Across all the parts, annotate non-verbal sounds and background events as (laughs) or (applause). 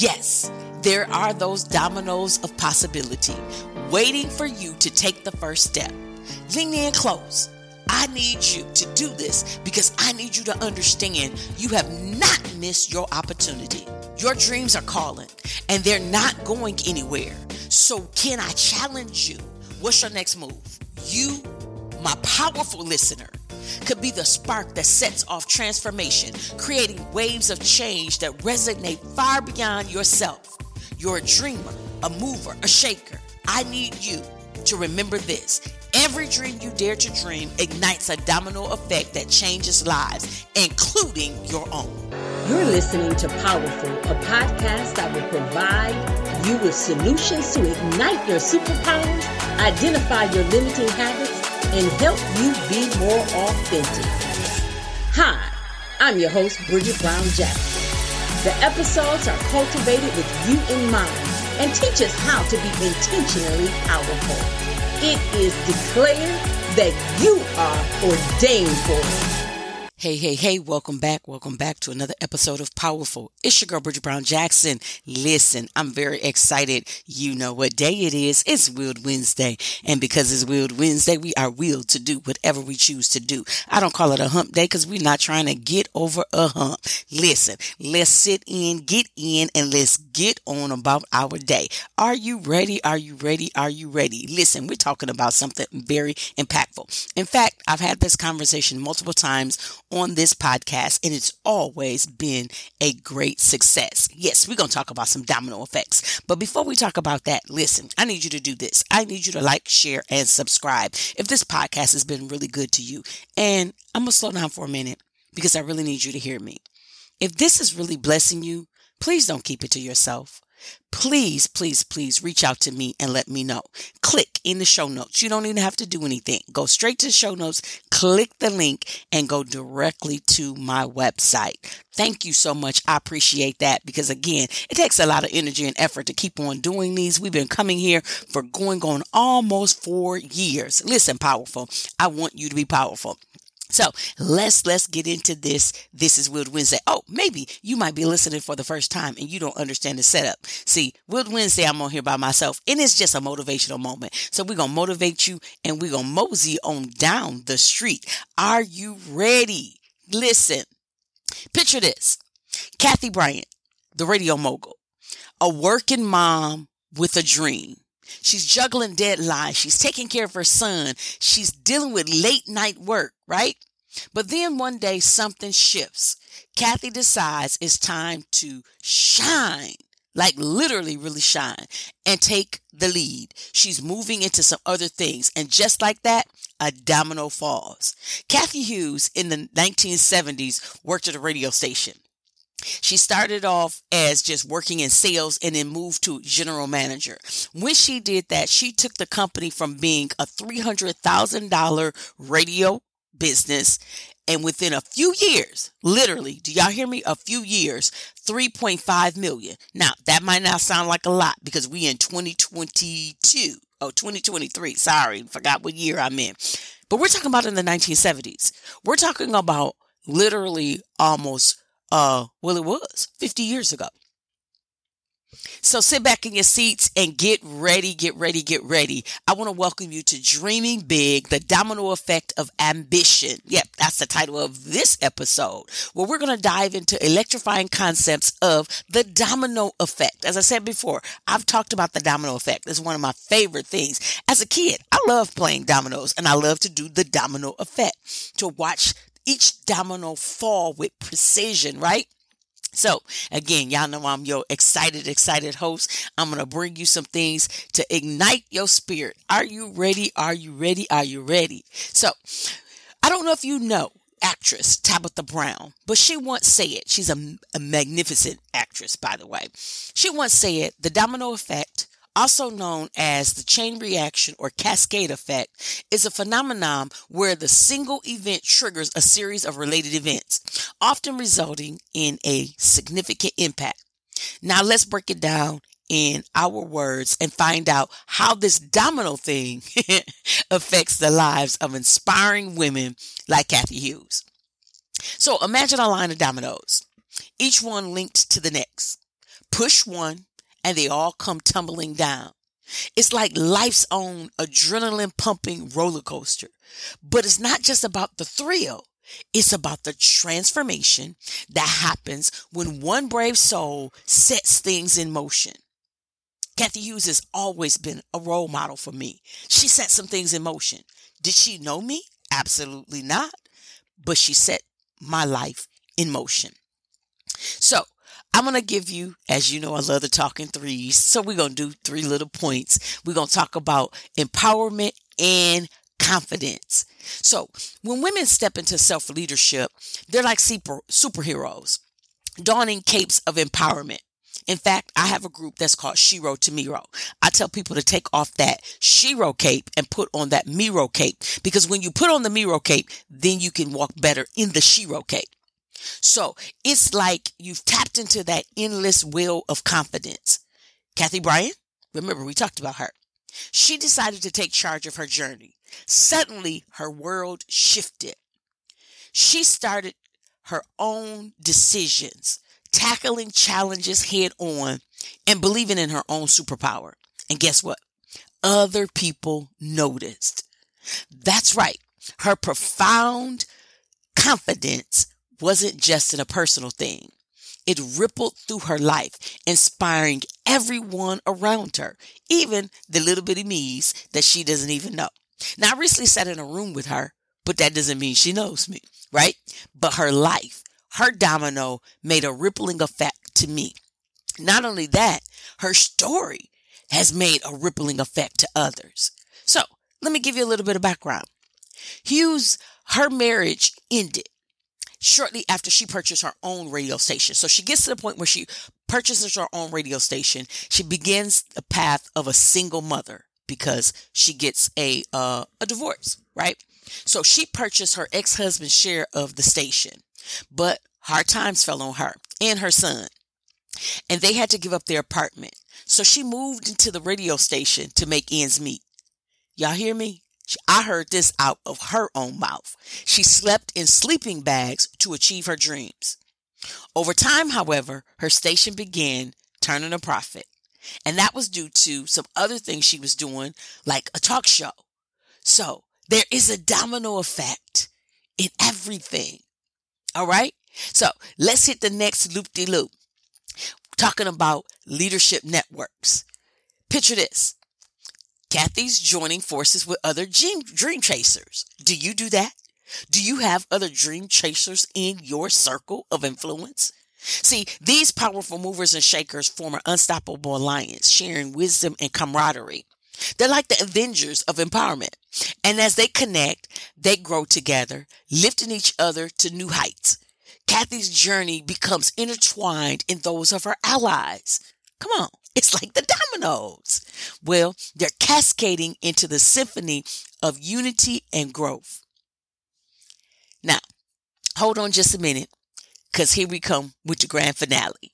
Yes, there are those dominoes of possibility waiting for you to take the first step. Lean in close. I need you to do this because I need you to understand you have not missed your opportunity. Your dreams are calling and they're not going anywhere. So, can I challenge you? What's your next move? You, my powerful listener, could be the spark that sets off transformation, creating waves of change that resonate far beyond yourself. You're a dreamer, a mover, a shaker. I need you to remember this. Every dream you dare to dream ignites a domino effect that changes lives, including your own. You're listening to Powerful, a podcast that will provide you with solutions to ignite your superpowers, identify your limiting habits, and help you be more authentic. Hi, I'm your host, Brigitte Brown Jackson. The episodes are cultivated with you in mind and teach us how to be intentionally powerful. It is declared that you are ordained for it. Hey, hey, hey, welcome back. Welcome back to another episode of Powerful. It's your girl, Brigitte Brown Jackson. Listen, I'm very excited. You know what day it is. It's Willed Wednesday. And because it's Willed Wednesday, we are willed to do whatever we choose to do. I don't call it a hump day because we're not trying to get over a hump. Listen, let's sit in, get in, and let's get on about our day. Are you ready? Are you ready? Are you ready? Listen, we're talking about something very impactful. In fact, I've had this conversation multiple times on this podcast, and it's always been a great success. Yes, we're going to talk about some domino effects. But before we talk about that, listen, I need you to do this. I need you to like, share, and subscribe if this podcast has been really good to you. And I'm going to slow down for a minute because I really need you to hear me. If this is really blessing you, please don't keep it to yourself please, please, please reach out to me and let me know. Click in the show notes. You don't even have to do anything. Go straight to the show notes, click the link, and go directly to my website. Thank you so much. I appreciate that because, again, it takes a lot of energy and effort to keep on doing these. We've been coming here for going on almost four years. Listen, powerful. I want you to be powerful. So let's let's get into this. This is Willed Wednesday. Oh, maybe you might be listening for the first time and you don't understand the setup. See, Willed Wednesday, I'm on here by myself, and it's just a motivational moment. So we're gonna motivate you and we're gonna mosey on down the street. Are you ready? Listen, picture this: Kathy Bryant, the radio mogul, a working mom with a dream. She's juggling deadlines. She's taking care of her son. She's dealing with late night work, right? But then one day something shifts. Kathy decides it's time to shine, like literally really shine, and take the lead. She's moving into some other things. And just like that, a domino falls. Cathy Hughes in the 1970s worked at a radio station. She started off as just working in sales and then moved to general manager. When she did that, she took the company from being a $300,000 radio business and within a few years, literally, do y'all hear me? A few years, 3.5 million. Now, that might not sound like a lot because we in 2022. Oh, 2023. Sorry, forgot what year I'm in. But we're talking about in the 1970s. We're talking about literally almost uh, well, it was 50 years ago. So sit back in your seats and get ready, get ready, get ready. I want to welcome you to Dreaming Big, the domino effect of ambition. Yep, that's the title of this episode, where we're going to dive into electrifying concepts of the domino effect. As I said before, I've talked about the domino effect. It's one of my favorite things. As a kid, I love playing dominoes and I love to do the domino effect, to watch each domino fall with precision, right? So again, y'all know I'm your excited, excited host. I'm going to bring you some things to ignite your spirit. Are you ready? Are you ready? Are you ready? So I don't know if you know actress Tabitha Brown, but she once said, she's a, a magnificent actress, by the way. She once said, the domino effect also known as the chain reaction or cascade effect, is a phenomenon where the single event triggers a series of related events, often resulting in a significant impact. Now let's break it down in our words and find out how this domino thing (laughs) affects the lives of inspiring women like Cathy Hughes. So imagine a line of dominoes, each one linked to the next. push one, and they all come tumbling down. It's like life's own adrenaline pumping roller coaster. But it's not just about the thrill. It's about the transformation that happens when one brave soul sets things in motion. Cathy Hughes has always been a role model for me. She set some things in motion. Did she know me? Absolutely not. But she set my life in motion. So I'm going to give you, as you know, I love the talking threes. So we're going to do three little points. We're going to talk about empowerment and confidence. So when women step into self leadership, they're like super, superheroes, donning capes of empowerment. In fact, I have a group that's called Shiro to Miro. I tell people to take off that Shiro cape and put on that Miro cape because when you put on the Miro cape, then you can walk better in the Shiro cape. So it's like you've tapped into that endless well of confidence. Kathy Bryan, remember we talked about her. She decided to take charge of her journey. Suddenly her world shifted. She started her own decisions, tackling challenges head on and believing in her own superpower. And guess what? Other people noticed. That's right. Her profound confidence wasn't just in a personal thing. It rippled through her life, inspiring everyone around her, even the little bitty me's that she doesn't even know. Now, I recently sat in a room with her, but that doesn't mean she knows me, right? But her life, her domino made a rippling effect to me. Not only that, her story has made a rippling effect to others. So let me give you a little bit of background. Hughes, her marriage ended shortly after she purchased her own radio station. So she gets to the point where she purchases her own radio station. She begins the path of a single mother because she gets a uh, a divorce, right? So she purchased her ex-husband's share of the station. But hard times fell on her and her son. And they had to give up their apartment. So she moved into the radio station to make ends meet. Y'all hear me? I heard this out of her own mouth. She slept in sleeping bags to achieve her dreams. Over time, however, her station began turning a profit. And that was due to some other things she was doing, like a talk show. So there is a domino effect in everything. All right. So let's hit the next loop de loop. Talking about leadership networks. Picture this. Cathy's joining forces with other dream, dream chasers. Do you do that? Do you have other dream chasers in your circle of influence? See, these powerful movers and shakers form an unstoppable alliance, sharing wisdom and camaraderie. They're like the Avengers of empowerment. And as they connect, they grow together, lifting each other to new heights. Kathy's journey becomes intertwined in those of her allies. Come on. (laughs) It's like the dominoes. Well, they're cascading into the symphony of unity and growth. Now, hold on just a minute, because here we come with the grand finale.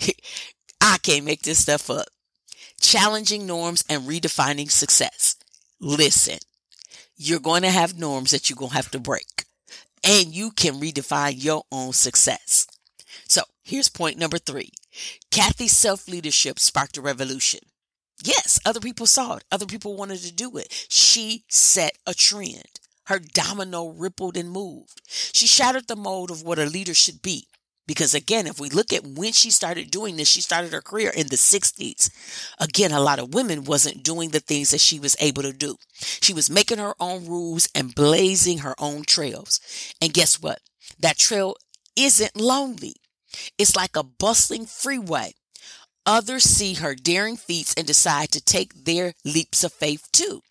(laughs) I can't make this stuff up. Challenging norms and redefining success. Listen, you're going to have norms that you're going to have to break, and you can redefine your own success. So here's point number three Kathy's self leadership sparked a revolution. Yes, other people saw it. Other people wanted to do it. She set a trend. Her domino rippled and moved. She shattered the mold of what a leader should be. Because again, if we look at when she started doing this, she started her career in the 60s. Again, a lot of women wasn't doing the things that she was able to do. She was making her own rules and blazing her own trails. And guess what? That trail isn't lonely. It's like a bustling freeway. Others see her daring feats and decide to take their leaps of faith too.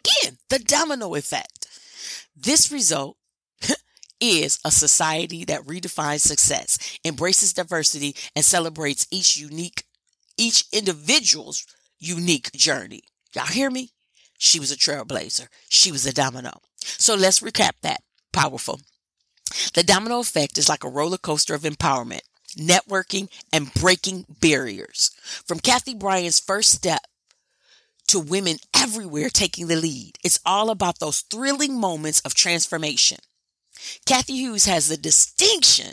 Again, the domino effect. This result (laughs) is a society that redefines success, embraces diversity, and celebrates each unique, each individual's unique journey. Y'all hear me? She was a trailblazer. She was a domino. So let's recap that. Powerful. The domino effect is like a roller coaster of empowerment, networking, and breaking barriers. From Kathy Bryan's first step to women everywhere taking the lead, it's all about those thrilling moments of transformation. Cathy Hughes has the distinction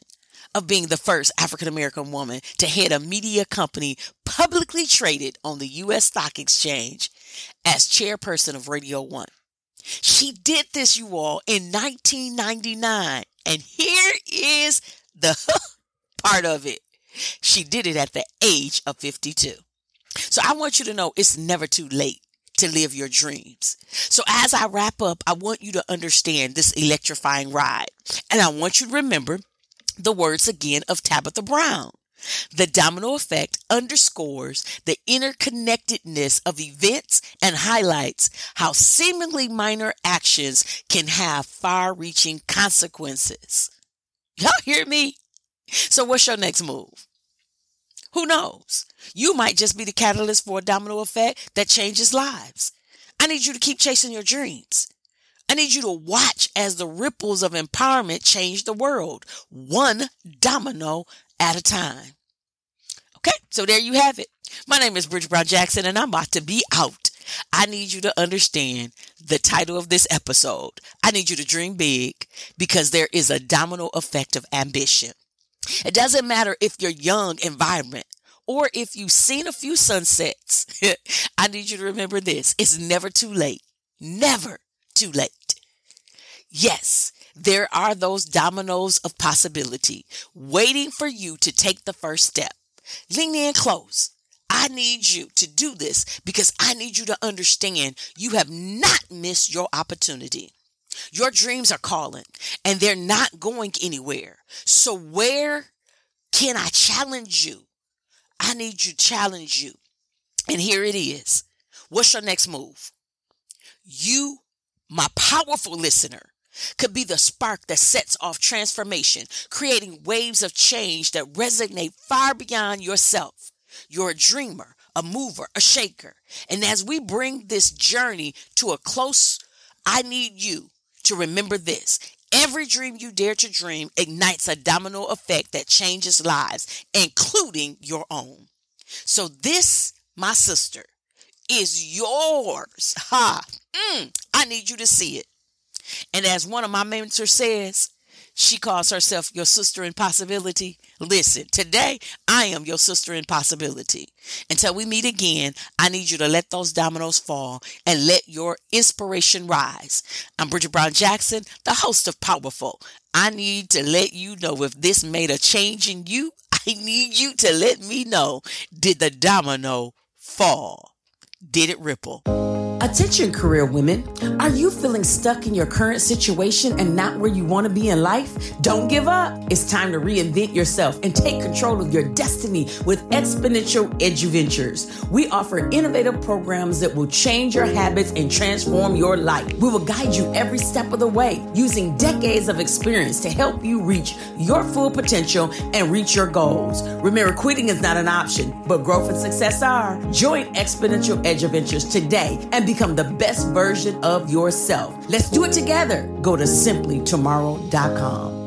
of being the first African American woman to head a media company publicly traded on the U.S. Stock Exchange as chairperson of Radio One. She did this, you all, in 1999. And here is the (laughs) part of it. She did it at the age of 52. So I want you to know it's never too late to live your dreams. So as I wrap up, I want you to understand this electrifying ride. And I want you to remember the words again of Tabitha Brown. The domino effect underscores the interconnectedness of events and highlights how seemingly minor actions can have far reaching consequences. Y'all hear me? So, what's your next move? Who knows? You might just be the catalyst for a domino effect that changes lives. I need you to keep chasing your dreams. I need you to watch as the ripples of empowerment change the world, one domino at a time. Okay, so there you have it. My name is Brigitte Brown Jackson, and I'm about to be out. I need you to understand the title of this episode. I need you to dream big because there is a domino effect of ambition. It doesn't matter if you're young and vibrant or if you've seen a few sunsets. (laughs) I need you to remember this. It's never too late. Never too late. Yes, there are those dominoes of possibility waiting for you to take the first step. Lean in close. I need you to do this because I need you to understand you have not missed your opportunity. Your dreams are calling and they're not going anywhere. So, where can I challenge you? I need you to challenge you. And here it is. What's your next move? You, my powerful listener, could be the spark that sets off transformation, creating waves of change that resonate far beyond yourself. You're a dreamer, a mover, a shaker. And as we bring this journey to a close, I need you to remember this. Every dream you dare to dream ignites a domino effect that changes lives, including your own. So, this, my sister, is yours. Ha! Mm, I need you to see it. And as one of my mentors says, she calls herself your sister in possibility. Listen, today I am your sister in possibility. Until we meet again, I need you to let those dominoes fall and let your inspiration rise. I'm Brigitte Brown Jackson, the host of Powerful. I need to let you know if this made a change in you. (laughs) I need you to let me know did the domino fall? Did it ripple? Attention, career women. Are you feeling stuck in your current situation and not where you want to be in life? Don't give up. It's time to reinvent yourself and take control of your destiny with Exponential Eduventures. We offer innovative programs that will change your habits and transform your life. We will guide you every step of the way using decades of experience to help you reach your full potential and reach your goals. Remember, quitting is not an option, but growth and success are. Join Exponential Eduventures today and become the best version of yourself. Let's do it together. Go to simplytomorrow.com.